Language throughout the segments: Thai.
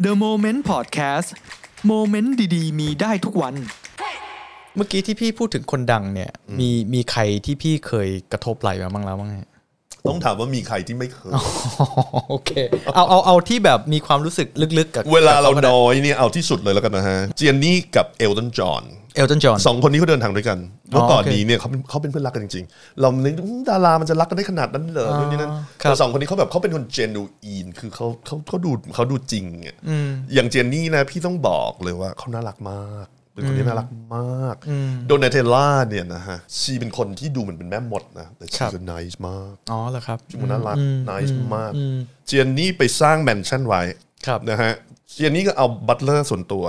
The Moment Podcast โมเมนต์ดีๆ มีได้ทุกวัน เมื่อกี้ที่พี่พูดถึงคนดังเนี่ย มีมีใครที่พี่เคยกระทบไหลมาบ้างแล้วบ้างไง ต้องถามว่ามีใครที่ไม่เคยโอเค เอาเอาเอาที่แบบมีความรู้สึกลึกๆกับเวลาเรากับขก็ได้น้อยเนี่ยเอาที่สุดเลยแล้วกันนะฮะเจียนนี่กับเอลตันจอห์นเอลตันจอห์นสองคนนี้เขาเดินทางด้วยกันเมื่อก่อนโอเคนี้เนี่ยเขาเป็นเขาเป็นเพื่อนรักกันจริงๆ เรานึกอืมดารามันจะรักกันได้ขนาดนั้นเหรอนู่นนี่นั่นครับแต่สองคนนี้เขาแบบเขาเป็นคนเจนูอีนคือเขาเขาเขาดูเขาดูจริงอะอย่างเจนนี่นะพี่ต้องบอกเลยว่าเขาน่ารักมาก เป็นคนที่น่ารักมาก โดนาเทลล่าเนี่ยนะฮะชีเป็นคนที่ดูเหมือนเป็นแม่มดนะแต่ชีครับก็ nice มาก อ๋อเหรอครับชุมน่ารัก nice มาก เจียนนี่ไปสร้างแมนชั่นไว้ครับนะฮะเจียนนี่ก็เอาบัตเลอร์ส่วนตัว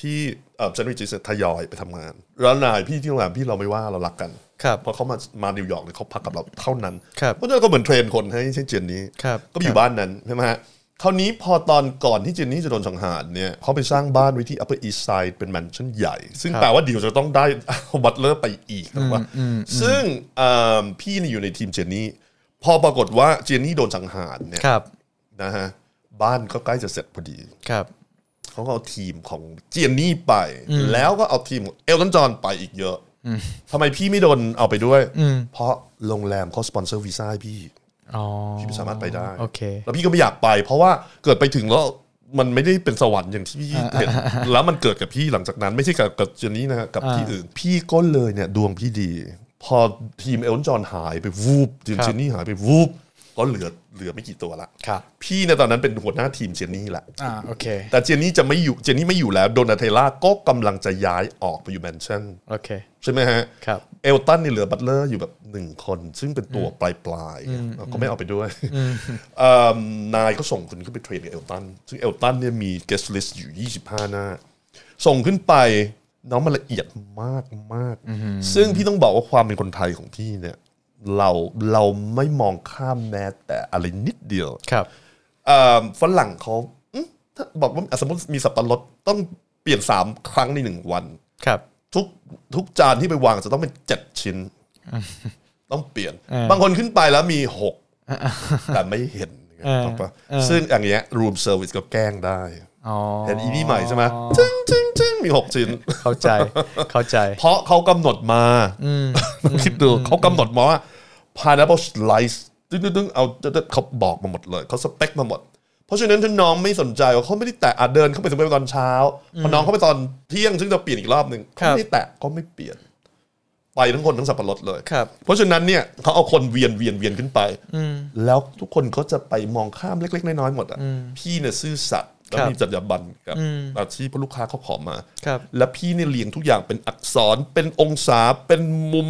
ที่เออเจนวิจิสทยอยไปทำงาน แล้วนายพี่ที่โรงแรมพี่เราไม่ว่าเรารักกันครับเพราะเขามามานิวยอร์กเนี่ยเขาพักกับเราเท่านั้นครับเพราะฉะนั้นก็เหมือน train คนให้ใช่เจียนนี้ครับก็ไปอยู่บ้านนั้นใช่ไหมฮะ คราวนี้พอตอนก่อนที่จานนี่จะโดนสังหารเนี่ยเขาไปสร้างบ้านไว้ที่ Upper East Side เป็นแมนชั่นใหญ่ ซึ่งแปลว่าเดี๋ยวจะต้องได้ butler ไปอีกนะว่าซึ่งเอิ่มพี่เนี่ยอยู่ในทีมจานนี่พอปรากฏว่าจานนี่โดนสังหารเนี่ยครับนะฮะบ้านก็ใกล้จะเสร็จพอดีครับเขาก็เอาทีมของเจียนนี่ไป แล้วก็เอาทีมของเอลตันจอห์นไปอีกเยอะทำไมพี่ไม่โดนเอาไปด้วย เพราะโรงแรมเขาสปอนเซอร์วีซ่าให้พี่อ๋อ พี่ไม่สามารถไปได้โอเคแล้วพี่ก็ไม่อยากไป เพราะว่าเกิดไปถึงแล้วมันไม่ได้เป็นสวรรค์อย่างที่พี่เห็นแล้วมันเกิดกับพี่หลังจากนั้นไม่ใช่กับกับจานนี่นะฮะกับที่อื่น พี่ก็เลยเนี่ยดวงพี่ดี พอทีมเอลตันจอห์นหายไปวูบทีมครับจานนี่หายไปวูบ ก็เหลือเหลือไม่กี่ตัวละครับ พี่เนี่ยตอนนั้นเป็นหัวหน้าทีมจานนี่แหละอ่าโอเค แต่จานนี่จะไม่อยู่จานนี่ไม่อยู่แล้วโดนาเทล่าก็กำลังจะย้ายออกไปอยู่แมนชั่นโอเคใช่ไหมฮะครับเอลตันนี่เหลือ butler อยู่แบบหนึ่งคน ซึ่งเป็นตัวปลายปลายๆก็ไม่เอาไปด้วยเอิ่มนายก็ส่งคนขึ้นไป train กับเอลตันซึ่งเอลตันเนี่ยมี guest list อยู่ 25 หน้า ส่งขึ้นไปน้องมันละเอียดมากมากซึ่งพี่ต้องบอกว่าความเป็นคนไทยของพี่เนี่ย เราเราไม่มองข้ามแม้แต่อะไรนิดเดียวครับเอ่อฝรั่งเขาอืมถ้าบอกว่าอะสมมติมีสับปะรดต้องเปลี่ยนสามครั้งในหนึ่งวันครับ ทุกทุกจานที่ไปวางจะต้องเป็นเจ็ดชิ้น ต้องเปลี่ยนเออบางคนขึ้นไปแล้วมีหกแต่ไม่เห็นเออถูกปะเออซึ่งอย่างเงี้ย room service ก็แกล้งได้อ๋อเห็นอีนี่ใหม่ใช่ไหมจึ้งจึ้งจึ้งมีหกชิ้น เข้าใจเข้าใจ เพราะเขากำหนดมาคิดดูเขากำหนดมาว่า pineapple slice ตึ้งตึ้งตึ้งเอาเขาบอกมาหมดเลยเขาสเปคมาหมด เพราะฉะนั้นถ้าน้องไม่สนใจว่าเขาไม่ได้แตะอะเดินเข้าไปสมมติตอนเช้าพอน้องเข้าไปตอนเที่ยงซึ่งจะเปลี่ยนอีกรอบหนึ่งครัเขาบไม่ได้แตะก็ไม่เปลี่ยนไปทั้งคนทั้งสับปะรดเลยครับเพราะฉะนั้นเนี่ยเขาเอาคนเวียนเวียนเวียนขึ้นไป แล้วทุกคนก็จะไปมองข้ามเล็ก ๆ น้อยๆหมดอะ พี่เนี่ยซื่อสัตย์แล้วครับมีจรรยาบรรณกับอาชีพเพราะลูกค้าเขาขอมาครับแล้วพี่เนี่ยเรียงทุกอย่างเป็นอักษรเป็นองศาเป็นมุม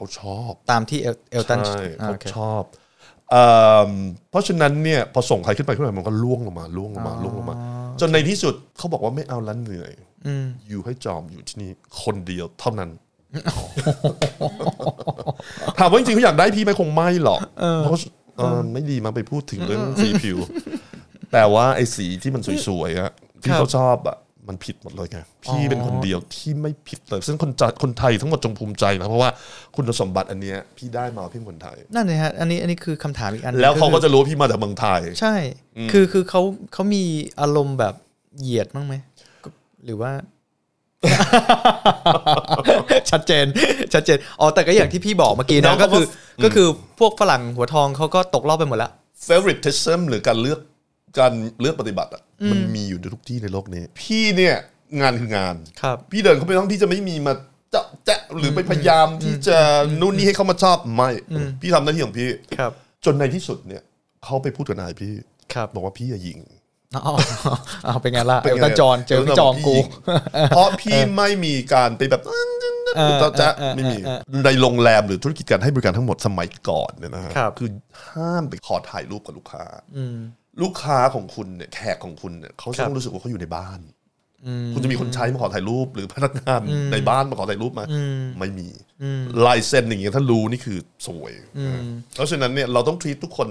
เขาชอบตามที่เอลเอลตันใช่อ่าเขาโอเคชอบเอิ่มเพราะฉะนั้นเนี่ยพอส่งใครขึ้นไปขึ้นไปมันก็ล่วงลงมาล่วงลงมาล่วงลงมา จนในที่สุดเขาบอกว่าไม่เอาแล้วเหนื่อยอยู่ให้จอมอยู่ที่นี่คนเดียวเท่านั้นถามว่าจริงๆเขาอยากได้พี่ไหมคงไม่หรอกเพราะเออไม่ดีมาไปพูดถึงเรื่องสีผิว แต่ว่าไอ้สีที่มันสวยๆอะที่เขาชอบอะ มันผิดหมดเลยไงพี่เป็นคนเดียวที่ไม่ผิดเลยซึ่งคนจะคนไทยทั้งหมดจงภูมิใจนะเพราะว่าคุณสมบัติอันเนี้ยพี่ได้มาพี่เป็นคนไทยนั่นเลยฮะอันนี้อันนี้คือคำถามอีกอันหนึ่งแล้วเขาก็คือจะรู้ว่าพี่มาจากเมืองไทย ใช่ คือคือเขาเขามีอารมณ์แบบเหยียดบ้างไหมก็หรือว่าชัดเจน ชัดเจนอ๋อแต่ก็อย่างที่พี่บอกเมื่อกี้น้อนะงก็เขาก็คืออก็คือพวกฝรั่งหัวทองเขาก็ตกรอบไปหมดแล้ว favoritism หรือการเลือก การเลือกปฏิบัติอะมันมีอยู่ในทุกที่ในโลกนี้ พี่เนี่ยงานคืองานครับ พี่เดินเข้าไปห้องพี่จะไม่มีมาเจาะแจ๊ะหรือไปพยายามที่จะนู่นนี่ให้เขามาชอบไม่พี่ทำหน้าที่ของพี่ครับ จนในที่สุดเนี่ยเขาไปพูดกับนายพี่ครับบอกว่าพี่อย่ายิงอ๋อเอาเป็นไงล่ะเป็นเอลไงตันจอนเจอพี่จองกูยิเพราะพี่ไม่มีการไปแบบเออเจาะแจ๊ะเออเออไม่มีเออในโรงแรมหรือธุรกิจการให้บริการทั้งหมดสมัยก่อนเนี่ยนะฮะครับคือห้ามไปขอถ่ายรูปกับลูกค้า ลูกค้าของคุณเนี่ยแขกของคุณเนี่ยเขาจะต้องรู้สึกว่าเขาอยู่ในบ้าน คุณจะมีคนใช้มาขอถ่ายรูป หรือพนักงานในบ้านมาขอถ่ายรูปมา ไม่มีลายเซ็นอย่างเงี้ยถ้ารู้นี่คือสวยนะเพราะฉะนั้นเนี่ยเราต้องท e ี t ทุกคน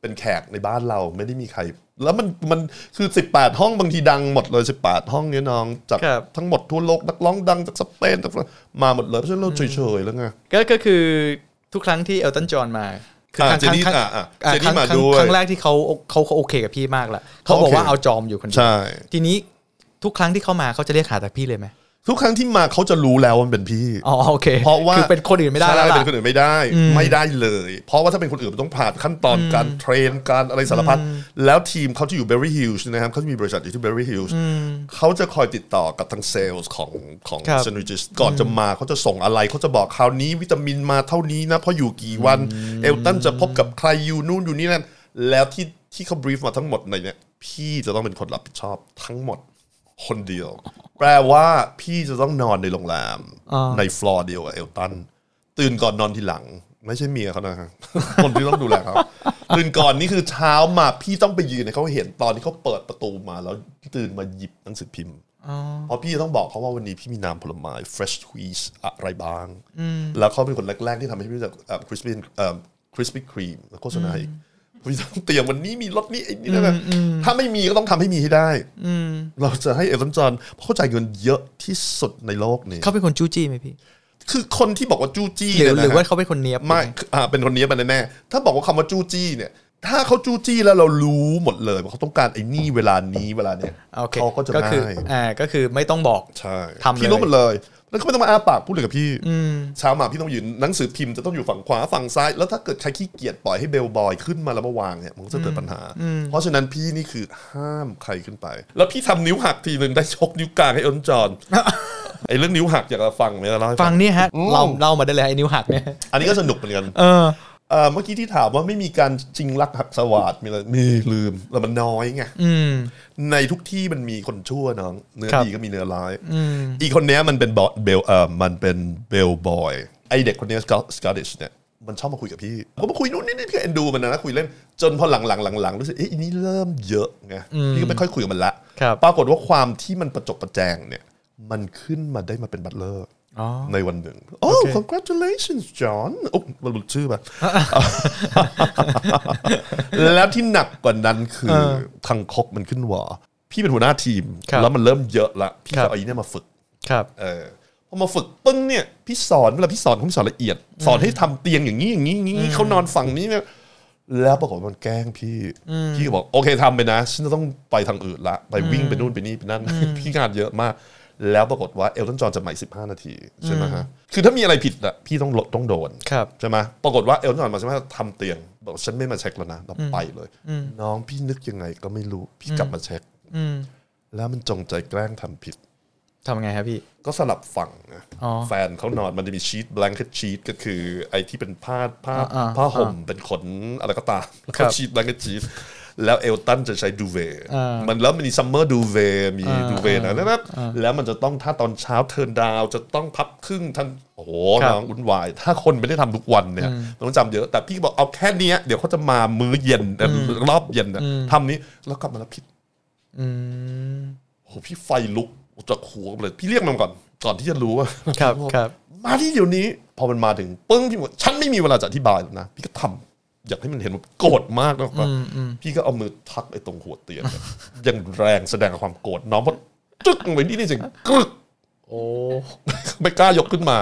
เป็นแขกในบ้านเราไม่ได้มีใคร แล้วมันมันคือ 18 ห้องบางทีดังหมดเลย 18 ห้องเนี่ยน้องจากครับทั้งหมดทั่วโลกนักร้องดังจากสเปนจากฝรั่งมาหมดเลยเพราะฉะนั้นเราเฉยๆแล้วไงก็ก็คือทุกครั้งที่เอลตันจอนมา คือครั้งเจนนี่ครั้งอะอะอะเจนครั้นี่งมาครั้งด้วยครั้งแรกที่เขาเขาเขาโอเคกับพี่มากละเขาบอกโอเคว่าเอาจอมอยู่คนเดียวใช่ทีนี้ทุกครั้งที่เขามาเขาจะเรียกหาแต่พี่เลยไหม ทุกครั้งที่มาเขาจะรู้แล้วว่ามันเป็นพี่ อ๋อโอเคเพราะว่าคือเป็นคนอื่นไม่ได้แล้วใช่ล่ะ เป็นคนอื่นไม่ได้ไม่ได้เลย เพราะว่าถ้าเป็นคนอื่นมันต้องผ่านขั้นตอนการเทรนการอะไรสารพัดแล้วทีมเขาที่อยู่ Berry Hills นะครับเขาจะมีบริษัทอยู่ที่ Berry Hills เขาจะคอยติดต่อกับทางเซลล์ของของ ครับเซน i ิ s ก่อนจะมาเขาจะส่งอะไรเขาจะบอกคราวนี้วิตามินมาเท่านี้นะเพราะอยู่กี่วันเอลตันจะพบกับใครอยู่นู่นอยู่นี่นั่นแล้วที่ที่เขาบรีฟมาทั้งหมดในเนี้ยพี่จะต้องเป็นคนรับผิดชอบทั้งหมดคนเดียว แปลว่าพี่จะต้องนอนในโรงแรม ในฟลอร์เดียวกับเอลตัน ตื่นก่อนนอนทีหลัง ไม่ใช่เมียเขานะครับคนที่ต้องดูแลเขาตื่นก่อนนี่คือเช้ามาพี่ต้องไปยืนให้เขาเห็นตอนที่เขาเปิดประตูมา แล้วตื่นมาหยิบหนังสือพิมพ์เพราะพี่จะต้องบอกเขาว่าวันนี้พี่มีน้ำผลไม้ fresh squeeze อะไรบ้าง แล้วเขาเป็นคนแรก ๆ ที่ทำให้พี่รู้จัก Krispy Krispy Kreme แล้วโฆษณาอีก พี่ต้องเตรียมวันนี้มีรสนี้ไอ้นี่นั่นนะถ้าไม่มีก็ต้องทำให้มีให้ได้เราจะให้เอลตันจอห์นเขาจ่ายเงินเยอะที่สุดในโลกนี้เขาเป็นคนจู้จี้ไหมพี่คือคนที่บอกว่าจู้จี้หรือเนี่ยนะหรือว่าฮะเขาเป็นคนเนี้ยบไม่อ่าเป็นคนนี้มันแน่ๆถ้าบอกว่าคำว่าจู้จี้เนี่ย ถ้าเขาจู้จี้แล้วเรารู้หมดเลยว่าเขาต้องการไอ้นี่เวลานี้เวลาเนี้ยโอเคเขาก็จะก็คือง่ายอ่าก็คือไม่ต้องบอกใช่ทำเลยพี่รู้หมดเลย แล้วก็ไม่ต้องมาอ้าปากพูดเลยกับพี่เช้ามาพี่ต้องยืนหนังสือพิมพ์จะต้องอยู่ฝั่งขวาฝั่งซ้าย แล้วถ้าเกิดใครขี้เกียจปล่อยให้เบลบอยขึ้นมาแล้วมาวางเนี่ยมันก็จะเกิดปัญหา เพราะฉะนั้นพี่นี่คือห้ามใครขึ้นไป แล้วพี่ทำนิ้วหักทีหนึ่งได้ชกนิ้วกลางให้เอิญจอนไอ้เรื่องนิ้วหักอยากจะฟังไหมเล่าให้ฟังเนี่ยฮะเราเล่ามาได้เลยไอ้นิ้วหักเนี่ยอันนี้ก็สนุกเหมือนกันเออ เอ่อเมื่อกี้ที่ถามว่าไม่มีการจริงรักหักสวาดมีอะไรมีลืมแล้วมันน้อยไงอืมในทุกที่มันมีคนชั่วน้องเนื้อครับดีก็มีเนื้อร้ายอีกคนเนี้ยมันเป็นบอเบลเอ่อมันเป็นเบลบอยไอเด็กคนเนี้สกอตติชเนี่ยมันชอบมาคุยกับพี่ก็มาคุยนู่นนี่นี่พี่ก็เอ็นดูมันนะคุยเล่น จนพอหลังหลังหลังหลังรู้สึกเอ๊ะอันนี้เริ่มเยอะไงพี่ก็ไม่ค่อยคุยกับมันละครับปรากฏว่าความที่มันประจบประแจงเนี่ย มันขึ้นมาได้มาเป็นบัตเลอร์อ๋อ ในวันหนึ่งโอ้ congratulations John โอ้มันหลุดชื่อป่ะแล้วที่หนักกว่านั้นคือทางคกมันขึ้นหวอพี่เป็นหัวหน้าทีมครับแล้วมันเริ่มเยอะละพี่ครัจะบเอาอีเนี่ยมาฝึกครับเออพอมาฝึกปึ้งเนี่ยพี่สอนเวลาพี่สอนผมสอนละเอียด สอนให้ทำเตียงอย่างนี้อย่างนี้อย่างนี้เขานอนฝั่งนี้เนี่ยแล้วปรากฏว่ามันแกล้งพี่ พี่ก็บอกโอเคทำไปนะ ฉันจะต้องไปทางอื่นละ ไปวิ่งไปนู่นไปนี่ไปนั่น พี่งานเยอะมาก แล้วปรากฏว่าเอลตันจอห์นจะใหม่ 15 นาทีใช่ไหมฮะคือถ้ามีอะไรผิดอะพี่ต้องลดต้องโดนครับใช่ไหมปรากฏว่าเอลตันจอห์นมาใช่ไหมทำเตียงบอกฉันไม่มาเช็คแล้วนะเราไปเลย น้องพี่นึกยังไงก็ไม่รู้พี่กลับมาเช็คอืมแล้วมันจงใจแกล้งทำผิดทำไงครับพี่ ก็สลับฝั่งนะอ๋อแฟนเขานอนมันจะมีชีตแบงเก t ชีตก็คือไอ้ที่เป็นผ้าผ้าอ่าๆผ้าห่มเป็นขนอะไรก็ตามแล้วครัก็บชีตแบงเก t ชีต แล้วเอลตันจะใช้ดูเวต์อ่ามัมันแล้วมันมีซัมเมอร์ดูเวมีอ่าดูเวนะนะแล้วมันจะต้องถ้าตอนเช้าเทิร์นดาวจะต้องพับครึ่งทั้งโอ้โหครับน้องวุ่นวาย ถ้าคนไม่ได้ทำทุกวันเนี่ยมันต้องจำเยอะแต่พี่บอกเอาแค่เนี้ยเดี๋ยวเขาจะมามื้อเย็นรอบเย็นน่ะทำนี้แล้วกลับมาแล้วผิดอืมโอ้โหพี่ไฟลุกจากหัวเลย พี่เรียกมันก่อนก่อนที่จะรู้ว่าครับครับ มาที่เดี๋ยวนี้ พอมันมาถึงปึ้งพี่บอกฉันไม่มีเวลาจะอธิบายแล้วนะ พี่ก็ทำ อยากให้มันเห็นว่าโกรธมากแล้วก็พี่ก็เอามือทักไอ้ตรงหัวเตียงเนี่ยยังแรงแสดงความโกรธน้องเพราะจึ๊กลงไปนี่นี่สิกรึกโอ้ไม่กล้ายกขึ้นมา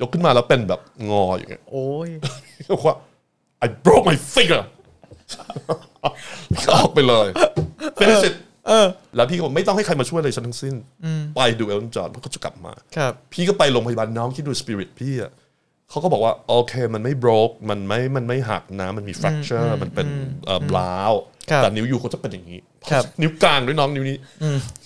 ยกขึ้นมาแล้วเป็นแบบงออย่างเงี้ยโอ้ยบอกว่า I broke my finger ออกไปเลย finish it แล้วพี่ก็บอกไม่ต้องให้ใครมาช่วยเลยฉันทั้งสิ้น ไปดูเอลตันจอห์นเพราะเขาจะกลับมาครับพี่ก็ไปโรงพยาบาลน้องคิดดูสปิริตพี่อะ เขาก็บอกว่าโอเคมันไม่ broke มันไม่มันไม่หักนะมันมี fracture มันเป็นเอ่อบลาวครับแต่นิ้วยูเขาจะเป็นอย่างนี้ครับนิ้วกลางด้วยน้องนิ้วนี้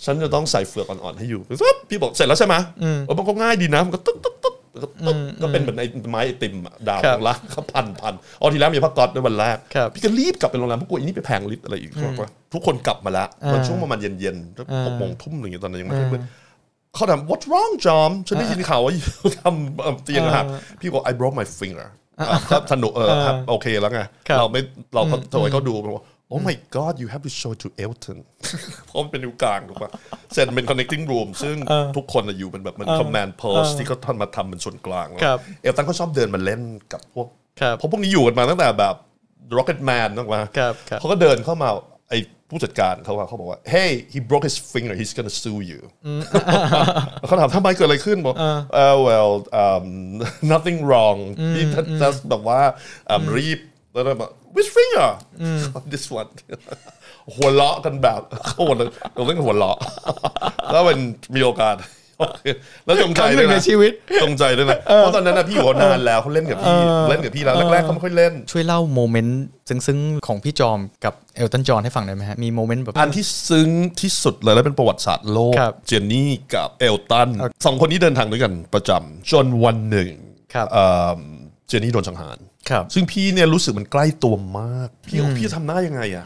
ฉันจะต้องใส่เฟือกอ่อนๆให้อยู่ปึ๊บพี่บอกเสร็จแล้วใช่ไหมเออมันก็ง่ายดีนะมันก็ตึ๊กตึ๊กตึ๊กแล้วก็ตึ๊กก็เป็นเหมือนไอ้ไม้ไอติมอะดาวครับของร้านเขาพันพันอ๋อทีแรกมีพักก๊อตด้วยวันแรกครับพี่ก็รีบกลับไปโรงแรมเพราะกลัวอีนี่ไปแพงลิตรอะไรอีกบอกว่าทุกคนกลับมาแล้วตอนช่วงประมาณเย็นๆหกโมงทุ่มอะไรอย่างเงี้ยตอนนั้นยังไม่มืด เขาถาม what's wrong John ฉันได้ยินข่าวว่าอยู่ทำเอ่อเตียงหักพี่บอก I broke my finger อะก็สนุกเออครับโอเคแล้วไงครับเราไม่เราก็โทรให้เขาดูมันบอก oh my god you have to show to Elton เพราะมันเป็นนิ้วกลางถูกปะเสร็จเป็น connecting room ซึ่งทุกคนน่ะอยู่เป็นแบบเหมัน command post ที่เขาทำมาทำเป็นส่วนกลางแล้วครับเอลตันเขาชอบเดินมาเล่นกับพวกครับเพราะพวกนี้อยู่กันมาตั้งแต่แบบ Rocket Man ตั้งมาครับครับเขาก็เดินเข้ามาไอ้ ผู้จัดการเขาว่าเขาบอกว่า hey he broke his finger he's gonna sue you แล้วเขาถามทำไมเกิดอะไรขึ้นบอกเออ well um, nothing wrong พี่จะแบบว่าอืมรีบแล้วก็บอก which finger this one หัวเราะกันแบบโคตรเลยเราเล่นหัวเราะแล้วมันมีโอกาสโอเค แล้วจงใจครั้งหด้นึ่วยงในนะชีวิตจงใจด้วยนะเพราะตอนนั้นนะพี่อยู่นานแล้วเขาเล่นกับพี่เล่นกับพี่แล้วแรกๆเขาไม่ค่อยเล่น ช่วยเล่าโมเมนต์ซึ้งๆของพี่จอมกับเอลตันจอห์นให้ฟังได้ไหมฮะมีโมเมนต์แบบอันที่ซึ้งที่สุดเลยและเป็นประวัติศาสตร์โลกครับจานนี่กับเอลตันสองคนนี้เดินทางด้วยกันประจำจนวันหนึ่งครับเอิ่มจานนี่โดนสังหาร ครับซึ่งพี่เนี่ยรู้สึกมันใกล้ตัวมาก พี่บอกพี่จะทำหน้ายังไงอะ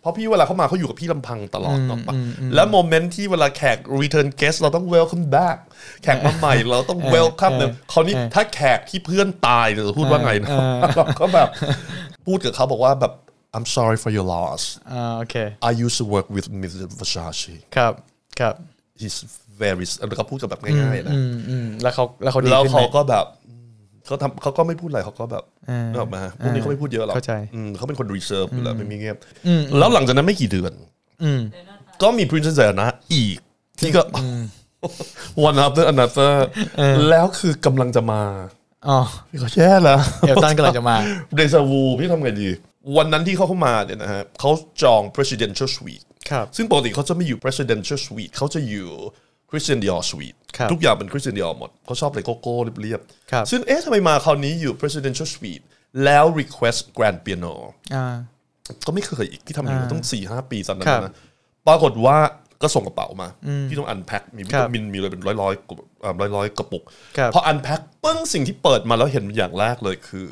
เพราะพี่เวลาเขามาเขาอยู่กับพี่ลำพังตลอดต่อปะแล้วโมเมนต์ที่เวลาแขก return guest เราต้อง welcome back แขกมาใหม่เราต้อง welcome เนี่ยคราวนี้ถ้าแขกที่เพื่อนตายเนี่ยจะพูดว่าไงนะเราก็แบบพูดกับเขาบอกว่าแบบ I'm sorry for your loss อ่าโอเค I used to work with Mr. Versace ครับครับ he's very แล้วก็พูดกับแบบง่ายๆนะอืมอืมแล้วเขาแล้วเขาดีแล้วขึ้นไหมเขาก็แบบ เขาทำเขาก็ไม่พูดอะไรเขาก็แบบนึกออกมาพวกนี้เขาไม่พูดเยอะหรอกเข้าใจอืมเขาเป็นคน reserve อยู่แล้วไม่มีเงียบแล้วหลังจากนั้นไม่กี่เดือนก็มี Princess Diana อีก ที่ก็ one after another แล้วคือกำลังจะมาอ๋อพี่ก็แย่แล้วเอลตันกำลังจะมาเดซาวูพี่ทำไงดี วันนั้นที่เขาเข้ามาเนี่ยนะฮะเขาจอง presidential suite ครับซึ่งปกติเขาจะไม่อยู่ presidential suite เขาจะอยู่ Christian Dior suite ครับทุกอย่างเป็น Christian Dior หมดเขาชอบเลยโกโก้เรียบครับๆซึ่งเอ๊ะทำไมมาคราวนี้อยู่ presidential suite แล้ว request grand piano อ่าก็ไม่เคยอีกที่ทำอยู่ต้องสี่ห้าปีตอนนั้ครันบนะปรากฏว่าก็ส่งกระเป๋ามา พี่ต้องอันแพ็คมีวิครับตามินมีอะไรเป็นร้อยร้อยร้อยร้อยๆกระปุกครับพออันแพ็คปึ้งสิ่งที่เปิดมาแล้วเห็นอย่างแรกเลยคือ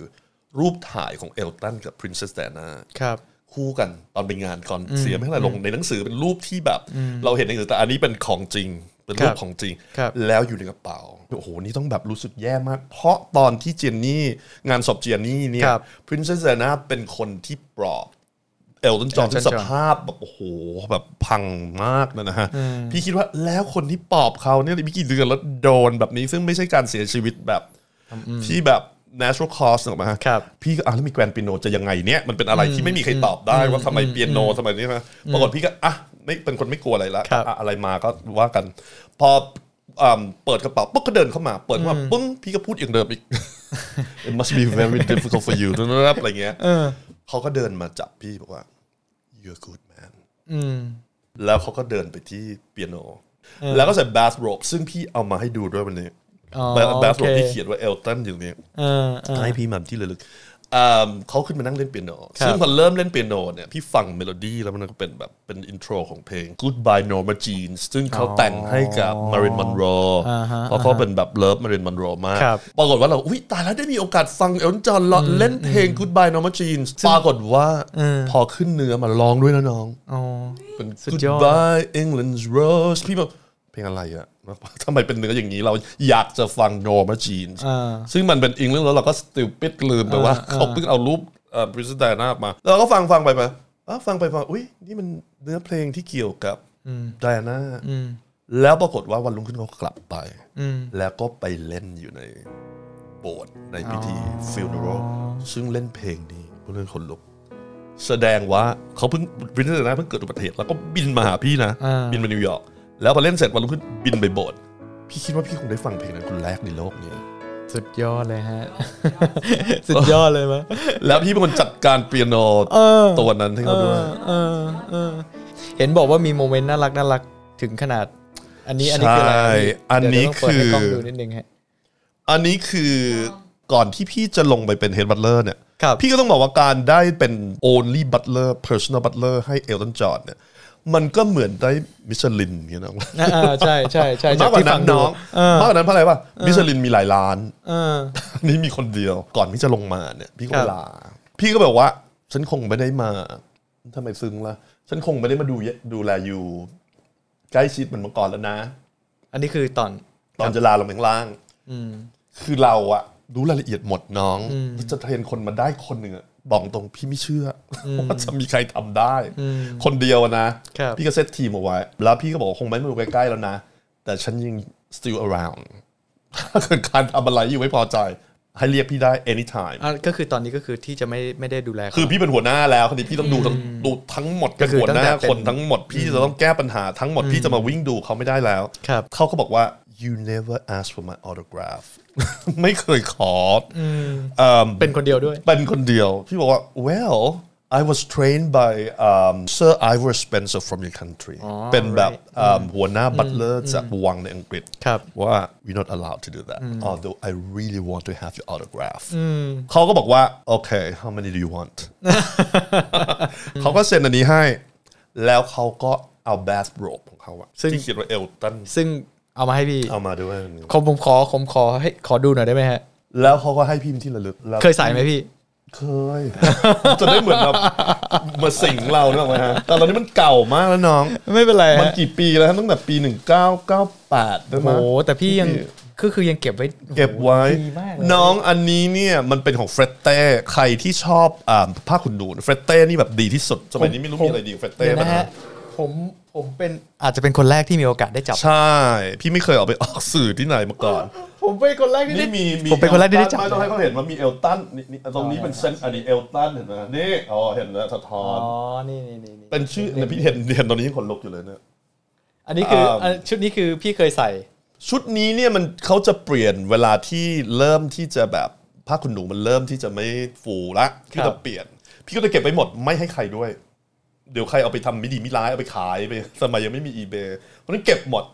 รูปถ่ายของเอลตันกับ Princess Diana ครับคู่กันตอนไปงานก่อนเสียไม่เท่าไหร่ลงในหนังสือเป็นรูปที่แบบ เราเห็นในหนังสือแต่อันนี้เป็นของจริง เป็นรูครัปบของจริงครับแล้วอยู่ในกระเป๋าโอ้โหนี่ต้องแบบรู้สึกแย่มาก เพราะตอนที่เจนนี่งานศพเจนนี่เนี่ยครับ Princess Diana เป็นคนที่ปลอบเอลตันจอห์น Elton ที่สภาพแบบโอ้โหแบบพังมากนะนะฮะพี่คิดว่าแล้วคนที่ปลอบเขาเนี่ยมีกี่เดือนแล้วโดนแบบนี้ ซึ่งไม่ใช่การเสียชีวิตแบบที่แบบ natural cause หรอกไหมฮะครับพี่ก็อะแล้วมีแกรนเปียโนจะยังไงเนี่ยมันเป็นอะไรที่ไม่มีใครตอบได้ว่าทำไมเปียโนทำไมนี่นะปรากฏพี่ก็อะ ไม่เป็นคนไม่กลัวอะไรละครับอะอะไรมาก็ว่ากัน พออ่าเปิดกระเป๋าปุ๊บก็เดินเข้ามาเปิดเข้ามาปึ้งพี่ก็พูดอย่างเดิมอีก it must be very difficult for you นะครับอะไรเงี้ยเขาก็เดินมาจับพี่บอกว่า you're a good man แล้วเขาก็เดินไปที่เปียโน แล้วก็ใส่ bathrobe ซึ่งพี่เอามาให้ดูด้วยวันนี้อ๋อ bathrobe โอเคที่เขียนว่าเอลตันอยู่ตรงนี้เออเออให้พี่มาที่ระลึกอ่า เขาขึ้นมานั่งเล่นเปียโนครับซึ่งพอเริ่มเล่นเปียโนเนี่ยพี่ฟังเมโลดี้แล้วมันก็เป็นแบบเป็นอินโทรของเพลง Goodbye Norma Jean ซึ่งเขาแต่งให้กับ Marilyn Monroe เพราะเขาเป็นแบบเลิฟ Marilyn Monroe มากครับปรากฏว่าเราอุ้ยตายแล้วได้มีโอกาสฟังเอลจอห์นเล่นเพลง Goodbye Norma Jean ปรากฏว่าพอขึ้นเนื้อมาร้องด้วยนะน้องอ๋อเป็นสุดยอด Goodbye England's Rose พี่แบบเพลงอะไรอะ ทำไมเป็นเนื้ออย่างนี้เราอยากจะฟัง Norma Jean อ่าซึ่งมันเป็นอังกฤษแล้วเราก็ stupid ลืมไปว่าเขาเพิ่งเอารูปเอ่อ Princess Diana มาแล้วเราก็ฟังฟังไปไปอะฟังไปฟังอุ้ยนี่มันเนื้อเพลงที่เกี่ยวกับ Diana แล้วปรากฏว่าวันรุ่งขึ้นเขากลับไปแล้วก็ไปเล่นอยู่ในโบสถ์ในพิธี funeral ซึ่งเล่นเพลงนี้เพื่อเล่นคนลุก แสดงว่าเขาเพิ่ง Princess Diana เพิ่งเกิดอุบัติเหตุแล้วก็บินมาหาพี่นะอ่าบินมานิวยอร์ก แล้วพอเล่นเสร็จวันรุ่งขึ้นบินไปโบสถ์พี่คิดว่าพี่คงได้ฟังเพลงนั้นคนแรกในโลกนี้ สุดยอดเลยฮะ สุดยอดเลยมั้ยแล้วพี่เป็นคนจัดการเปียโนตัวนั้นให้เขาด้วยเออเออเห็นบอกว่ามีโมเมนต์น่ารักน่ารักถึงขนาด อันนี้อันนี้คืออะไรใช่อันนี้เดี๋ยวต้องเปิดให้กล้องคือดูนิดนึงฮะอันนี้คือก่อนที่พี่จะลงไปเป็น head butler เนี่ยครับพี่ก็ต้องบอกว่าการได้เป็น only butler personal butler ให้เอลตันจอห์นเนี่ย มันก็เหมือนได้มิชลินอย่างเงี้ยนะอ่าใช่ใช่ใช่มากกว่าที่นั้ฟันดูน้องเออมากกว่านั้นเพราะอะไรป่ะมิชลินมีหลายล้านเอออันนี้มีคนเดียวก่อนที่จะลงมาเนี่ย พี่ก็ครับลา พี่ก็แบบว่า ฉันคงไม่ได้มาทำไมซึ้งล่ะฉันคงไม่ได้มาดูแยดูแลอยู่ใกล้ชิดเหมือนเมื่อก่อนแล้วนะ อันนี้คือตอนตอนจะลาลงไปข้างล่างคือเราอะรู้รายละเอียดหมดน้องแล้วจะเทรนคนมาได้คนหนึ่งอะ บอกตรงพี่ไม่เชื่ออว่าจะมีใครทำได้ คนเดียวอะนะครับพี่ก็เซตทีมเอาไว้ แล้วพี่ก็บอกว่าคงไม่มาอยู่ใกล้ๆแล้วนะ แต่ฉันยัง still around ถ้าเกิดการทำอะไรอยู่ไม่พอใจ ให้เรียกพี่ได้ anytime อะก็คือตอนนี้ก็คือที่จะไม่ไม่ได้ดูแลเขาคือพี่เป็นหัวหน้าแล้วคนนี้พี่ต้องดูทั้งดูทั้งหมดก็เป็นคือหัวตั้หงน้าแต่เป็นคนทั้งหมดพี่จะต้องแก้ปัญหาทั้งหมดพี่จะมาวิ่งดูเขาไม่ได้แล้วครับเขาก็บอกว่า you never ask for my autograph ไม่เคยขออเป็นคนเดียวด้วย เป็นคนเดียว พี่บอกว่า well I was trained by um, Sir Ivor Spencer from your country เป็นแบบ um, หัวหน้าบัตเลอร์จากวังในอังกฤษครับว่า we're not allowed to do that although I really want to have your autograph เขาก็บอกว่า okay how many do you want เขาก็เซ็นอันนี้ให้ แล้วเขาก็เอา bathrobe ของเขาอะซึ่งที่เขียนว่าเอลตันซึ่ง เอามาให้พี่ เอามาด้วยผมผมขอผมขอให้ขอดูหน่อยได้ไหมฮะ แล้วเขาก็ให้พี่เป็นที่ระลึกแล้วเคยใส่ไหมพี่ เคยจะได้เหมือนแบบมาสิงเราเนี่ยหรอกไหมฮะแต่ตอนนี้มันเก่ามากแล้วน้อง ไม่เป็นไรมันฮะกี่ปีแล้วฮะตั้งแต่ปี1998ได้ไหมโอ้โหแต่พี่ยังก็คือยังเก็บไว้ เก็บไว้ดีมากเลยน้องอันนี้เนี่ยมันเป็นของเฟรตเต้ใครที่ชอบอ่าผ้าขนหนูเฟรตเต้นี่แบบดีที่สุดสมัยนี้ไม่รู้มีอะไรดีกว่าเฟรตเต้เดี๋ยวนะนะฮะ ผมผมเป็นอาจจะเป็นคนแรกที่มีโอกาสได้จับ ใช่ พี่ไม่เคยออกไปออกสื่อที่ไหนมาก่อน ผมเป็นคนแรกที่ได้นี่มีมีผมเป็นคนแรกที่ได้จับ ไม่ต้องให้เขาเห็นว่ามีเอลตันนี่นี่ตรงนี้เป็นเซนอันนี้เอลตันเห็นไหมนี่อ๋อเห็นแล้วสะท้ออ๋น อ นี่นี่นี่นี่เป็นชื่อเนี่ยพี่เห็นเห็นตอนนี้ยังขนลุกอยู่เลยเนี่ย อันนี้คืออ่าอันชุดนี้คือพี่เคยใส่ ชุดนี้เนี่ยมันเขาจะเปลี่ยนเวลาที่เริ่มที่จะแบบผ้าขนหนูมันเริ่มที่จะไม่ฟูละพี่ครับจะเปลี่ยน พี่ก็จะเก็บไว้หมดไม่ให้ใครด้วย เดี๋ยวใครเอาไปทำไม่ดีไม่ร้ายเอาไปขายไปสมัยยังไม่มี eBay เพราะฉะนั้นเก็บหมด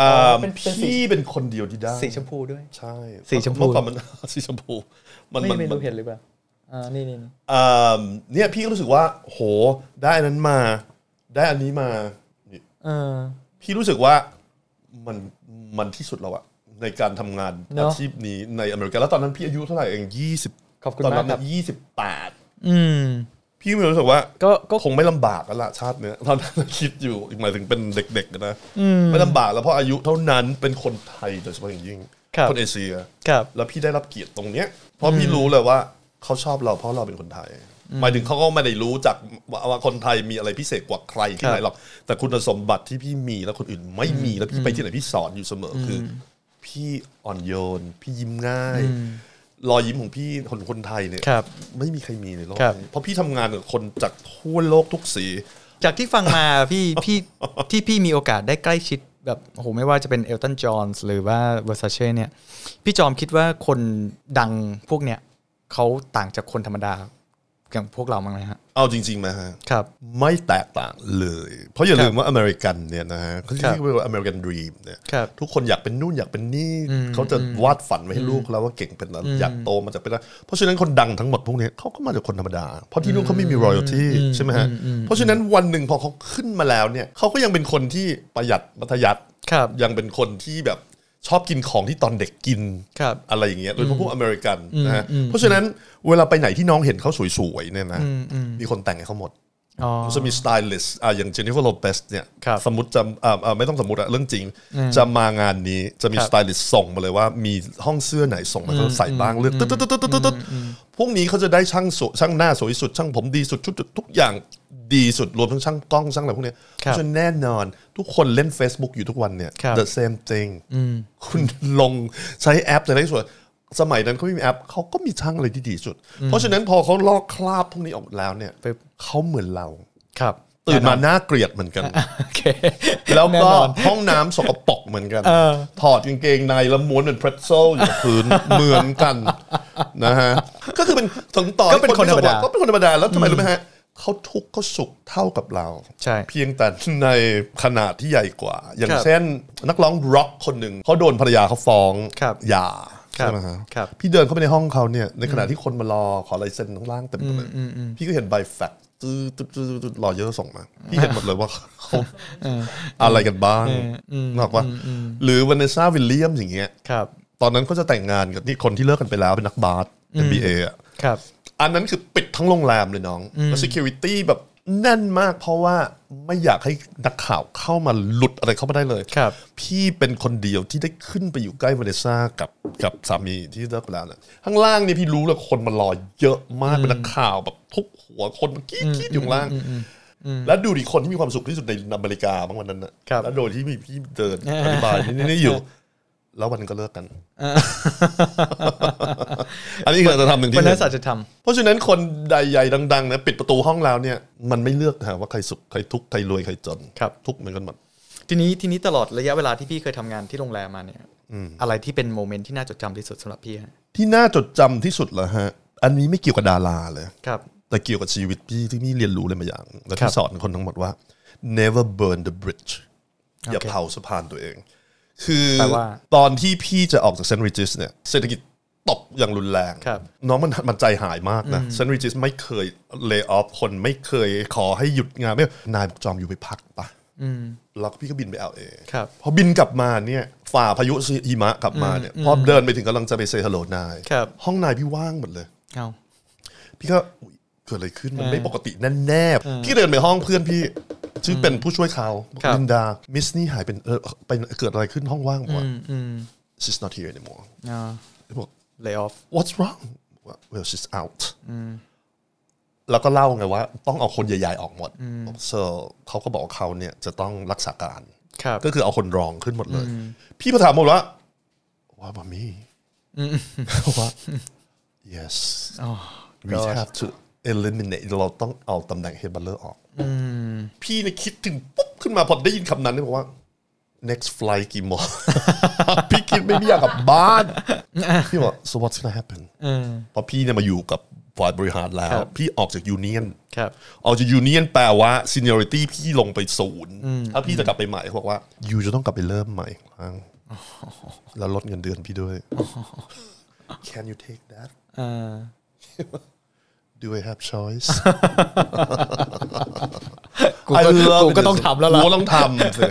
อ่าเป็นเป็นสี พี่เป็นคนเดียวที่ได้สีชมพูด้วย ใช่สีชมพู เมื่อก่อนมัน สีชมพูมันไม่มันไม่มัรู้นเห็นหรือเปล่าอ่านี่นี่นี่อ่าเนี่ยพี่ก็รู้สึกว่า โห ได้อันนั้นมา ได้อันนี้มานี่เออ พี่รู้สึกว่ามันมันที่สุดแล้วอะในการทำงานเนอะ อาชีพนี้ในอเมริกาแล้วตอนนั้นพี่อายุเท่าไหร่เองยี่สิบขอบคุณตอนมานั้กนครับ ยี่สิบแปดอืม พี่มีความรู้สึกว่าก็ก็คงไม่ลำบากแล้วล่ะชาติเนี้ยตอนนั้นคิดอยู่หมายถึงเป็นเด็กๆนะไม่ลำบากแล้วเพราะอายุเท่านั้นเป็นคนไทยโดยเฉพาะอย่างยิ่งครับคนเอเชียครับแล้วพี่ได้รับเกียรติตรงเนี้ยเพราะพี่รู้เลยว่าเขาชอบเราเพราะเราเป็นคนไทยหมายถึงเขาก็ไม่ได้รู้จักว่าว่าคนไทยมีอะไรพิเศษกว่าใครที่ไหนหรอกแต่คุณสมบัติที่พี่มีแล้วคนอื่นไม่มีแล้วพี่ไปที่ไหนพี่สอนอยู่เสมออคืออพี่อ่อนโยน พี่ยิ้มง่าย รอยยิ้มของพี่คนคนไทยเนี่ยครับ ไม่มีใครมีในโลกครับ นี้เพราะพี่ทำงานกับคนจากทั่วโลกทุกสี จากที่ฟังมา พี่พี่ที่พี่มีโอกาสได้ใกล้ชิดแบบโอ้โหไม่ว่าจะเป็นเอลตันจอห์นส์หรือว่าเวอร์ซาเช่เนี่ย พี่จอมคิดว่าคนดังพวกเนี้ยเขาต่างจากคนธรรมดา อย่างพวกเราบ้างไหมฮะเอาจริงๆไหมฮะครับ ไม่แตกต่างเลย เพราะอย่าลืมว่าอเมริกันเนี่ยนะฮะเขาครับเรียกว่า American dream เนี่ยครับทุกคนอยากเป็นนู่นอยากเป็นนี่เขาจะวาดฝันไว้ให้ลูกแล้วว่าเก่งเป็นอะไรอยากโตมาจากเป็นอะไรเพราะฉะนั้นคนดังทั้งหมดพวกนี้เขาก็มาจากคนธรรมดา เพราะที่นู่นเขาไม่มี royalty ใช่ไหมฮะเพราะฉะนั้นวันหนึ่งพอเขาขึ้นมาแล้วเนี่ยเขาก็ยังเป็นคนที่ประหยัดมัธยัสถ์ครับยังเป็นคนที่แบบ ชอบกินของที่ตอนเด็กกินครับอะไรอย่างเงี้ยโดยเฉพาะพวกอเมริกันนะฮะเพราะฉะนั้นเวลาไปไหนที่น้องเห็นเขาสวยๆเนี่ยนะมีคนแต่งให้เขาหมดอ๋อ จะมีสไตลิสต์อะอย่างเจนนิเฟอร์โลเปสเนี่ยครับสมมติจะอ่าอ่าไม่ต้องสมมติอะเรื่องจริง จะมางานนี้จะมีครับสไตลิสต์ส่งมาเลยว่ามีห้องเสื้อไหนส่งมาเขาใส่บ้างเลือกตึ๊ดตึ๊ดตึ๊ดตึ๊ดตึ๊ดตึ๊ดพวกนี้เขาจะได้ช่างสวยช่างหน้าสวยสุด ช่างผมดีสุดชุดทุกอย่างดีสุดรวมทั้งช่างกล้องช่างอะไรพวกเนี้ยเพครับราะฉะนั้นแน่นอนทุกคนเล่น Facebook อยู่ทุกวันเนี่ยครับ the same thing คุณลงใช้แอปแต่ได้ส่วน สมัยนั้นเขาไม่มีแอปเขาก็มีช่างอะไรที่ดีสุด เพราะฉะนั้นพอเขาลอกคราบพวกนี้ออกแล้วเนี่ยปึ๊บเขาเหมือนเราครับตื่นมาน่าเกลียดเหมือนกันโอเคแล้วน่ก็นอนห้องน้ำสกปรกเหมือนกันเออถอดกางเกงในแล้วม้วนเป็นเพรสโซลอยู่กับพื้นเหมือนกันนะฮะ ก็คือเป็นถึงต่อก็เป็นคนธรรมดา ก็เป็นคนธรรมดาแล้วทำไมรู้ไหมฮะเขาทุกข์เขาสุขเท่ากับเรา ใช่ เพียงแต่ในขนาดที่ใหญ่กว่า อย่างครับเช่นนักร้องร็อกคนหนึ่งเขาโดนภรรยาเขาฟ้องครับหย่าครับ ใช่ไหมฮะครับพี่เดินเข้าไปในห้องเขาเนี่ยในขณะที่คนมารอขอลายเซ็นข้างล่างเต็มไปหมดเลยพี่ก็เห็นใบแฟกซ์ตื้อตื้อตื้อตื้อรอเยอะส่งมาพี่เห็นหมดเลยว่าเขาอะไรกันบ้างนึกออกปะ หรือวาเนสซ่าวิลเลียมอย่างเงี้ยครับตอนนั้นเขาจะแต่งงานกับนี่คนที่เลิกกันไปแล้วเป็นนักบาส NBA อะครับ อันนั้นคือปิดทั้งโรงแรมเลยน้องแล้ว security แบบ แน่นมากเพราะว่าไม่อยากให้นักข่าวเข้ามาหลุดอะไรเข้ามาได้เลยครับ พี่เป็นคนเดียวที่ได้ขึ้นไปอยู่ใกล้วาเนสซ่ากับกับสามีที่เลิกไปแล้วนะข้างล่างเนี่ยพี่รู้เลยคนมารอเยอะมากเป็นนักข่าวแบบทุกหัวคนมันกรี๊ดกรี๊ดอยู่ข้างล่าง แล้วดูดิคนที่มีความสุขที่สุดในอเมริกาบ้างวันนั้นนะครับแล้วโดยที่มีพี่เดินอธิบายนี่นี่อยู่ แล้ววันก็เลิกกัน อันนี้คือจะทำหนึ่งวัที่นหนั้นึ่นงสัจธรรมเพราะฉะนั้นคนใหญ่ๆดังๆนะปิดประตูห้องแล้วเนี่ยมันไม่เลือกหาว่าใครสุขใครทุกข์ใครรวยใครจนครับทุกข์เหมือนกันหมดทีนี้ทีนี้ตลอดระยะเวลาที่พี่เคยทำงานที่โรงแรมมาเนี่ยอะไรที่เป็นโมเมนต์ที่น่าจดจำที่สุดสำหรับพี่ฮะที่น่าจดจำที่สุดเหรอฮะ อันนี้ไม่เกี่ยวกับดาราเลยครับ แต่เกี่ยวกับชีวิตพี่ที่พี่เรียนรู้เลยมาอย่างและที่ครับสอนคนทั้งหมดว่า never burn the bridge อย่าโอเคเผาสะพานตัวเอง คือแปลว่าตอนที่พี่จะออกจากเซนต์ริจิสเนี่ยเศรษฐกิจตกอย่างรุนแรงครับน้องมันมันใจหายมากนะเซนต์ริจิสไม่เคยเล y off คนไม่เคยขอให้หยุดงานไม่นายบอกจอมอยู่ไปพักปะแล้วพี่ก็บินไปเอลเอครับพอบินกลับมาเนี่ยฝ่าพายุหิมะกลับมาเนี่ยพอเดินไปถึงกำลังจะไปเซฮัลโหลนายครับห้องนายพี่ว่างหมดเลยเอาพี่ก็อุ๊ย เกิดอะไรขึ้นมันไม่ปกติแน่ๆพี่เดินไปห้องเพื่อนพี่ชื่อเป็นผู้ช่วยเขาบอกครับลินดา มิสนี่หายเป็นเออเป็นเกิดอะไรขึ้นห้องว่างบอกว่าอืม she's not here anymore อ่าบอก lay off what's wrong บอกว่า well she's out แล้วก็เล่าไงว่า ต้องเอาคนใหญ่ๆออกหมด so เขาก็บอกว่าเขาเนี่ยจะต้องรักษาการครับก็คือเอาคนรองขึ้นหมดเลย พี่ประถามหมดว่าว่าบามีว่า yes we gosh have to eliminate เราต้องเอาตำแหน่ง head butler ออกพี่เนี่ยคิดถึงปุ๊บขึ้นมาพอได้ยินคำนั้นเนี่ยบอกว่า next flight กี่โมงพี่คิดไม่พี่อยากกลับบ้านพี่บอก so what's gonna happen เพราะพี่เนี่ยมาอยู่กับฝ่ายบริหารแล้วครับพี่ออกจาก unionครับออกจากยูเนียนแปลว่า seniority พี่ลงไปศูนย์ถ้าพี่จะกลับไปใหม่เขาบอกว่ายูจะต้องกลับไปเริ่มใหม่ครั้งแล้วลดเงินเดือนพี่ด้วย Can you take that อ่า Do I have choice กูก็ I love กูก็ it ต้องทำแล้วล่ะ กูก็ต้องทำสิ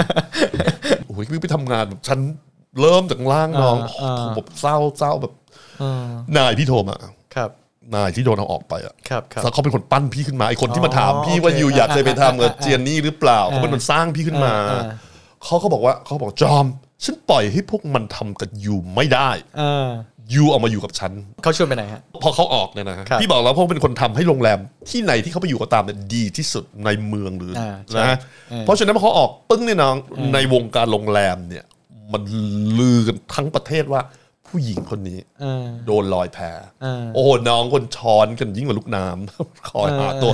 โอ้ยพี่ไปทำงานแบบฉันเริ่มจากล่างน้องโอ้โหแบบเศร้าเศร้าแบบนายพี่โทรมา ครับ นายที่โดนเอาออกไปอะครับครับแล้วเขาเป็นคนปั้นพี่ขึ้นมาไอคนที่มาถามอ๋อพี่ว่าโอเคยูอยากจะไปทำกับอ่าเจียนนี่หรือเปล่าเขาเป็นคนสร้างพี่ขึ้นมา อ่าเขาก็บอกว่าเขาบอกจอม ฉันปล่อยให้พวกมันทำกับยูไม่ได้ อ่า ยูเอามาอยู่กับฉันเขาชวนไปไหนฮะพอเขาออกเนี่ยนะฮะครับพี่บอกแล้วพวกเป็นคนทำให้โรงแรมที่ไหนที่เขาไปอยู่ก็ตามเนี่ยดีที่สุดในเมืองหรืออาใช่นะฮะเออเพราะฉะนั้นพอเขาออกปึ้งเนี่ยน้องในวงการโรงแรมเนี่ยมันลือกันทั้งประเทศว่าผู้หญิงคนนี้อ่าโดนลอยแพอ่าโอ้โหน้องคนช้อนกันยิ่งกว่าลูกน้ำคอยหาตัว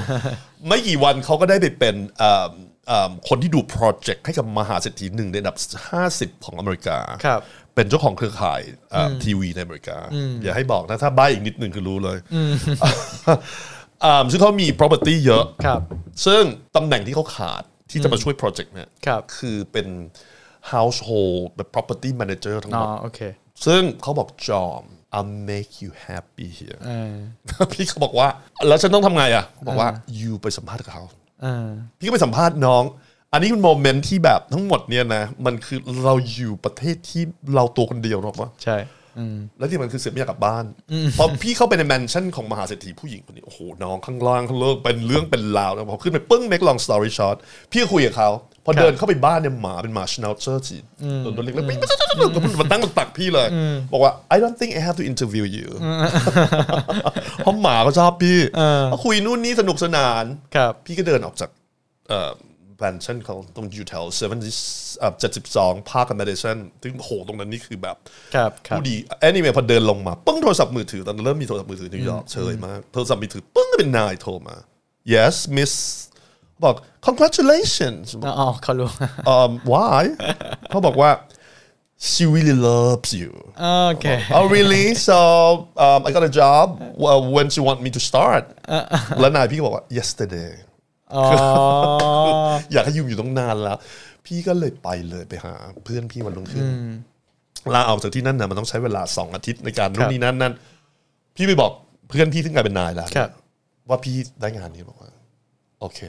ไม่กี่วันเขาก็ได้ไปเป็นเอ่อเอ่อคนที่ดูโปรเจกต์ให้กับมหาเศรษฐีหนึ่งในอันดับ 50 ของอเมริกาครับ เป็นเจ้าของเครือข่ายเอ่ออทีวีในอเมริกา อย่าให้บอกนะ ถ้าใบอีกนิดหนึ่งคือรู้เลยอ่าซึ่งเขามี property เยอะครับซึ่งตำแหน่งที่เขาขาดที่จะมาช่วยโปรเจกต์เนี่ยครับคือเป็น household แบบ property manager ทั้งหมดอ๋อโอเคซึ่งเขาบอกจอม I'll make you happy here อ่าพี่เขาบอกว่า แล้วฉันต้องทำไงอะเขาบอกว่า you ไปสัมภาษณ์กับเขาอ่าพี่ก็ไปสัมภาษณ์น้อง อันนี้เป็นโมเมนต์ที่แบบทั้งหมดเนี่ยนะ มันคือเราอยู่ประเทศที่เราตัวคนเดียวหรอกวะใช่อืมแล้วที่มันคือเสียไม่อยากกลับบ้านพอพี่เข้าไปในแมนชั่นของมหาเศรษฐีผู้หญิงคนนี้ โอ้โห น้องข้างล่างข้างเลิกเป็นเรื่องเป็นราวแล้วพอขึ้นไปปึ้ง make long story short พี่ก็คุยกับเขา พอเดินเข้าไปบ้านเนี่ยหมาเป็นหมาชน a เซอร์จีตัวตัวเล็กๆวิ่งมันตั้งตักพี่เลย บอกว่า I don't think I have to interview you เพราะหมาก็ชอบพี่ก็คุยนู่นนี่สนุกสนานครับพี่ก็เดินออกจาก แมนชั่นเขาตรงอยู่แถวเซเว่นเจ็ดสิบสองพาร์คกับเมดิสันซึ่งโหตรงนั้นนี่คือแบบครับครับผู้ดี anyway พอเดินลงมาปึ้งโทรศัพท์มือถือตอนนั้นเริ่มมีโทรศัพท์มือถือนิวยอร์กเชยมากโทรศัพท์มือถือปึ้งก็เป็นนายโทรมา yes miss บอก congratulations อ๋อเขารู้ um why เขาบอกว่า she really loves you โอเค oh really so um, I got a job well, when she want me to start แล้วนายพี่ก็บอกว่า yesterday อ๋ออยากให้ยูอยู่ต้องนานแล้ว พี่ก็เลยไปเลยไปหา เพื่อนพี่วันรุ่งขึ้นลาออกจากที่นั่นนะมันต้องใช้เวลาสองอาทิตย์ในการนู่นนี่นั่นนั่นพี่ไปบอกเพื่อนพี่ซึ่งกลายเป็นนายแล้วครับว่าพี่ได้งานนี้บอกว่า โอเค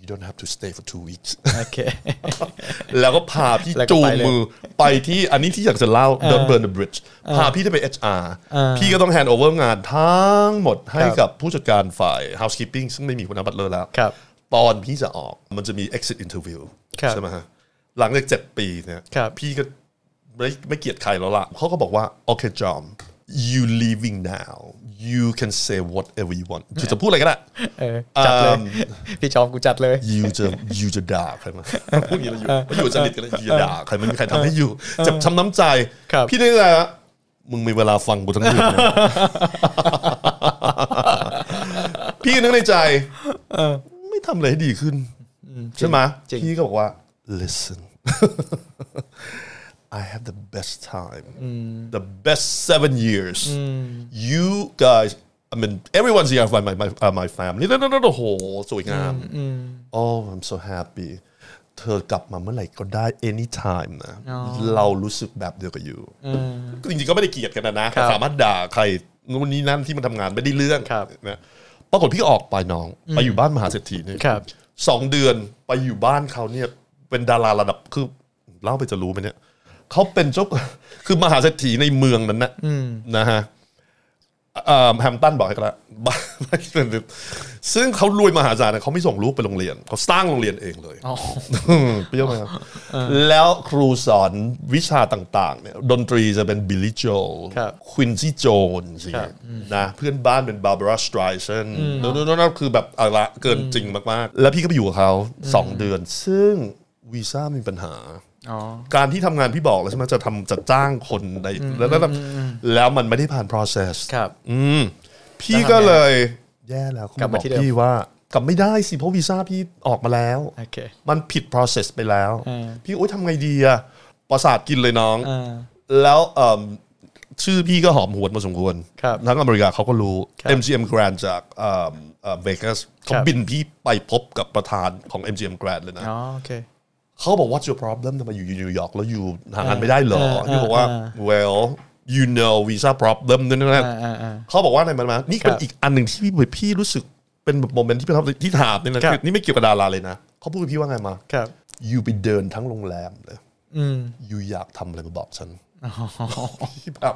you don't have to stay for two weeks โอเคแล้วก็พาพี่แล้วก็จูงไปเลยมือไปที่อันนี้ที่อยากจะเล่า Don't burn the bridge พาพี่ได้ไป HR พี่ก็ต้อง hand over งานทั้งหมดให้กับผู้จัดการฝ่าย housekeeping ซึ่งไม่มีคุณบัตเลอร์แล้วครับตอนพี่จะออกมันจะมี exit interview ครับใช่ไหมฮะหลังจากเจ็ดปีเนี่ยครับพี่ก็ไม่ไม่เกลียดใครแล้วล่ะเขาก็บอกว่าโอเคจอม you leaving now you can say whatever you want คือจะพูดอะไรก็ได้เออจัดเลยอืมพี่จอมกูจัดเลยยูจะยูจะด่าใครมาพูดอย่างนี้แล้วอยู่อยู่สนิทกันเลยยูจะด่าใครไม่มีใครทำให้อยู่เจ็บช้ำน้ำใจครับพี่นึกอะไรอะมึงมีเวลาฟังกูทั้งคืนนะพี่นึกในใจไม่ทำอะไรให้ดีขึ้นใช่ไหมจริงพี่ก็บอกว่า listen I have the best time the best seven years you guys I mean everyone's here my my my, uh, my family แล้วแล้วโอ้โหสวยงาม oh I'm so happy เธอกลับมาเมื่อไหร่ก็ได้ anytime นะ เรารู้สึกแบบเดียวกับอยู่ก็จริงๆก็ไม่ได้เกลียดกันนะนะครับสามารถด่าใครนู่นนี่นั่นที่มันทำงานไม่ได้เรื่องครับนะปรากฏพี่ก็ออกไปน้อง ไปอยู่บ้านมหาเศรษฐีเนี่ยครับสองเดือนไปอยู่บ้านเขาเนี่ยเป็นดาราระดับคือเล่าไปจะรู้ไหมเนี่ย เขาเป็นเจ้าคือมหาเศรษฐีในเมืองนั้นนะนะฮะเอ่อแฮมป์ตันบอกให้กันละบ้านซึ่งเขารวยมหาศาลนะเขาไม่ส่งลูกไปโรงเรียน เขาสร้างโรงเรียนเองเลยอ๋อเปรี้ยวไหมครับ แล้วครูสอนวิชาต่างๆเนี่ยดนตรีจะเป็นบิลลี่โจครับควินซี่โจนสิครับนะเพื่อนบ้านเป็นบาร์บาร่าสไตรเซนนั่นนั่นคือแบบอะไรละเกินจริงมากๆ แล้วพี่ก็ไปอยู่กับเขาสองเดือน ซึ่งวีซ่ามีปัญหาอ๋อ การที่ทำงานพี่บอกแล้วใช่ไหมจะทำจะจ้างคนในแล้วแล้วแล้วมันไม่ได้ผ่าน process ครับ อืมพี่ก็เลยแย่แล้วเขากลับบมาอกที่เดิมพี่ว่ากลับไม่ได้สิเพราะวีซ่าพี่ออกมาแล้วโอเคมันผิด process ไปแล้วอืมพี่โอ๊ยทำไงดีอะประสาทกินเลยน้องอ่าแล้วเอิ่มชื่อพี่ก็หอมหวนมาสมควรครับทั้งอเมริกาเขาก็รู้ครับ MGM Grand จากเวกัสเขาครับบินพี่ไปพบกับประธานของ MGM Grand เลยนะอ๋อโอ เคเขาบอก what's your problem ทำไมอยู่นิวยอร์กแล้วอยู่หางานไม่ได้เหรอเออพี่บอกว่าเออ well you know visa problem นั่นนั่นอ่าอ่าอ่าเขาบอกว่าอะไรมันมานี่เป็นครับอีกอันหนึ่งที่พี่พี่รู้สึกเป็นแบบโมเมนต์ที่ประทับใจที่ถามเนี่ยนะครับนี่ไม่เกี่ยวกับดาราเลยนะเขาพูดกับพี่ว่าไงมาครับอยู่ไปเดินทั้งโรงแรมเลยอืมอยู่อยากทำอะไรมาบอกฉันพี่แบบ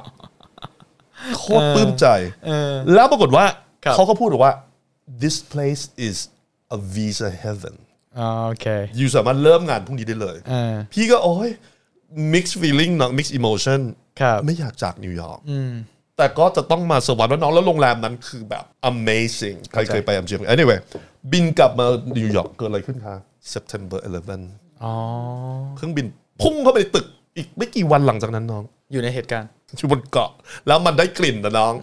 โคตรปลื้มใจเออแล้วปรากฏว่าครับเขาก็พูดบอกว่า this place is a visa heaven อ๋อ โอเคอยู่สามารถเริ่มงานพรุ่งนี้ได้เลยเออพี่ก็โอ้ย mixed feeling เนอะ mixed emotion ครับไม่อยากจากนิวยอร์กแต่ก็จะต้องมาสวรรค์ว่าน้องแล้วโรงแรมนั้นคือแบบ amazing ใครเคยไป MGM anyway บินกลับมานิวยอร์กเกิดอะไรขึ้นคะ September 11อ๋อเครื่องบินพุ่งเข้าไปในตึกอีกไม่กี่วันหลังจากนั้นน้อง อยู่ในเหตุการณ์ อยู่บนเกาะ แล้วมันได้กลิ่นนะน้อง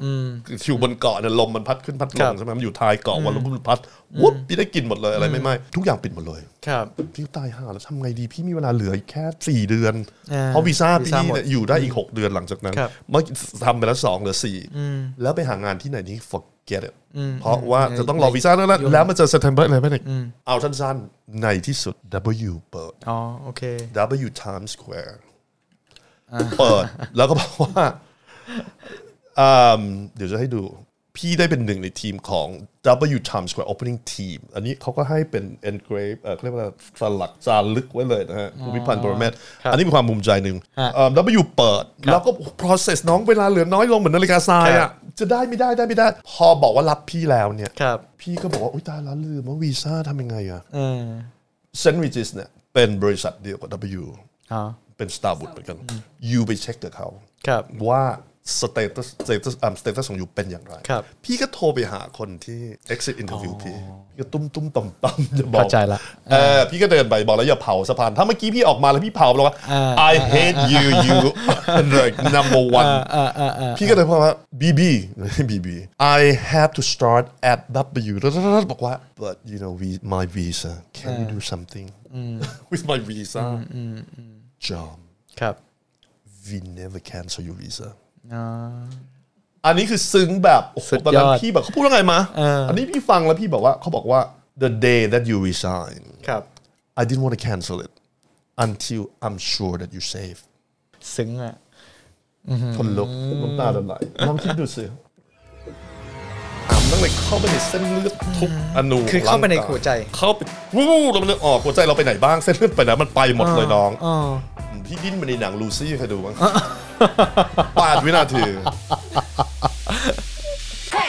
อยู่บนเกาะเนี่ยลมมันพัดขึ้นพัดลงครับใช่ไหมมันอยู่ท้ายเกาะวันลมมันพัดวุบพี่ได้กลิ่นหมดเลยอะไรไม่ไหม้ทุกอย่างปิดหมดเลย ครับพี่ตายห่าแล้วทำไงดีพี่มีเวลาเหลืออีกแค่สี่เดือนอ่าเพราะวีซ่าวีซ่าพี่หมดเนี่ยอยู่ได้อีกหกเดือนหลังจากนั้นครับเมื่อทำไปแล้วสองเหลือสี่แล้วไปหางานที่ไหนนี่ forget it เพราะว่าจะต้องรอวีซ่าแล้วนะแล้วมันจะ September อะไรไม่ได้เอาสั้นๆในที่สุด W เปิดอ๋อโอเค W Times Square เปิดแล้วก็บอกว่าอืมเดี๋ยวจะให้ดูพี่ได้เป็นหนึ่งในทีมของ W Times Square Opening Team อันนี้เขาก็ให้เป็น engrave เอ่อเขาเรียกว่าสลักจารึกไว้เลยนะฮะภูมิพันธ์ปรเมศครับอันนี้มีความภูมิใจหนึ่งฮะเอ่อ W เปิด แล้วก็ process น้องเวลาเหลือน้อยลงเหมือนนาฬิกาทรายอะครับจะได้ไม่ได้ได้ไม่ได้ พอบอกว่ารับพี่แล้วเนี่ยครับพี่ก็บอกว่า อุ้ยตายแล้วลืมว่าวีซ่าทำยังไงอะเออเซนต์ริจิสเนี่ยเป็นบริษัทเดียวกับ W อ๋อ เป็น Star w o o d เหมือนกัน you ไปเช็คกับเขาครับว่า status status อ่า status ของ you เป็นอย่างไรครับพี่ก็โทรไปหาคนที่ exit interview พี่พี่ก็ตุ้มตุ้มต่อมต่อมจะบอกเข้าใจละเออพี่ก็เดินไปบอกแล้วอย่าเผาสะพาน ถ้าเมื่อกี้พี่ออกมาแล้วพี่เผาแล้วว่าอ่า I hate you you like number one อ่าอ่าอ่าพี่ก็เลยพูดว่า BB BB I have to start at W แล้วบอกว่า but you know we my visa can you do something with my visa จอมครับ we never cancel your visa อ๋ออันนี้คือซึ้งแบบโอ้โหสุดยอดตอนนั้นพี่แบบเขาพูดว่าไงมาเอออัอันนี้พี่ฟังแล้วพี่บอกว่าเขาบอกว่า the day that you resign ครับ I didn't want to cancel it until I'm sure that you're safe ซึ้งอะคนลุกน้ำตาละลายลองคิดดูสิอ่ำตั้งแต่เข้าไปในเส้นเลือดทุกอนูคือเข้าไปในร่งกยหัวใจ เข้าไปวู้แล้วมันออกหัวใจเราไปไหนบ้างเส้นเลือดไปไหนมันไปหมดเลยน้อง อ๋อพี่ดิ้นมาในหนังลูซี่เคยดูบ้างแปดวินาที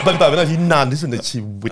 เป็นแปดวินาทีนานที่สุดในชีวิต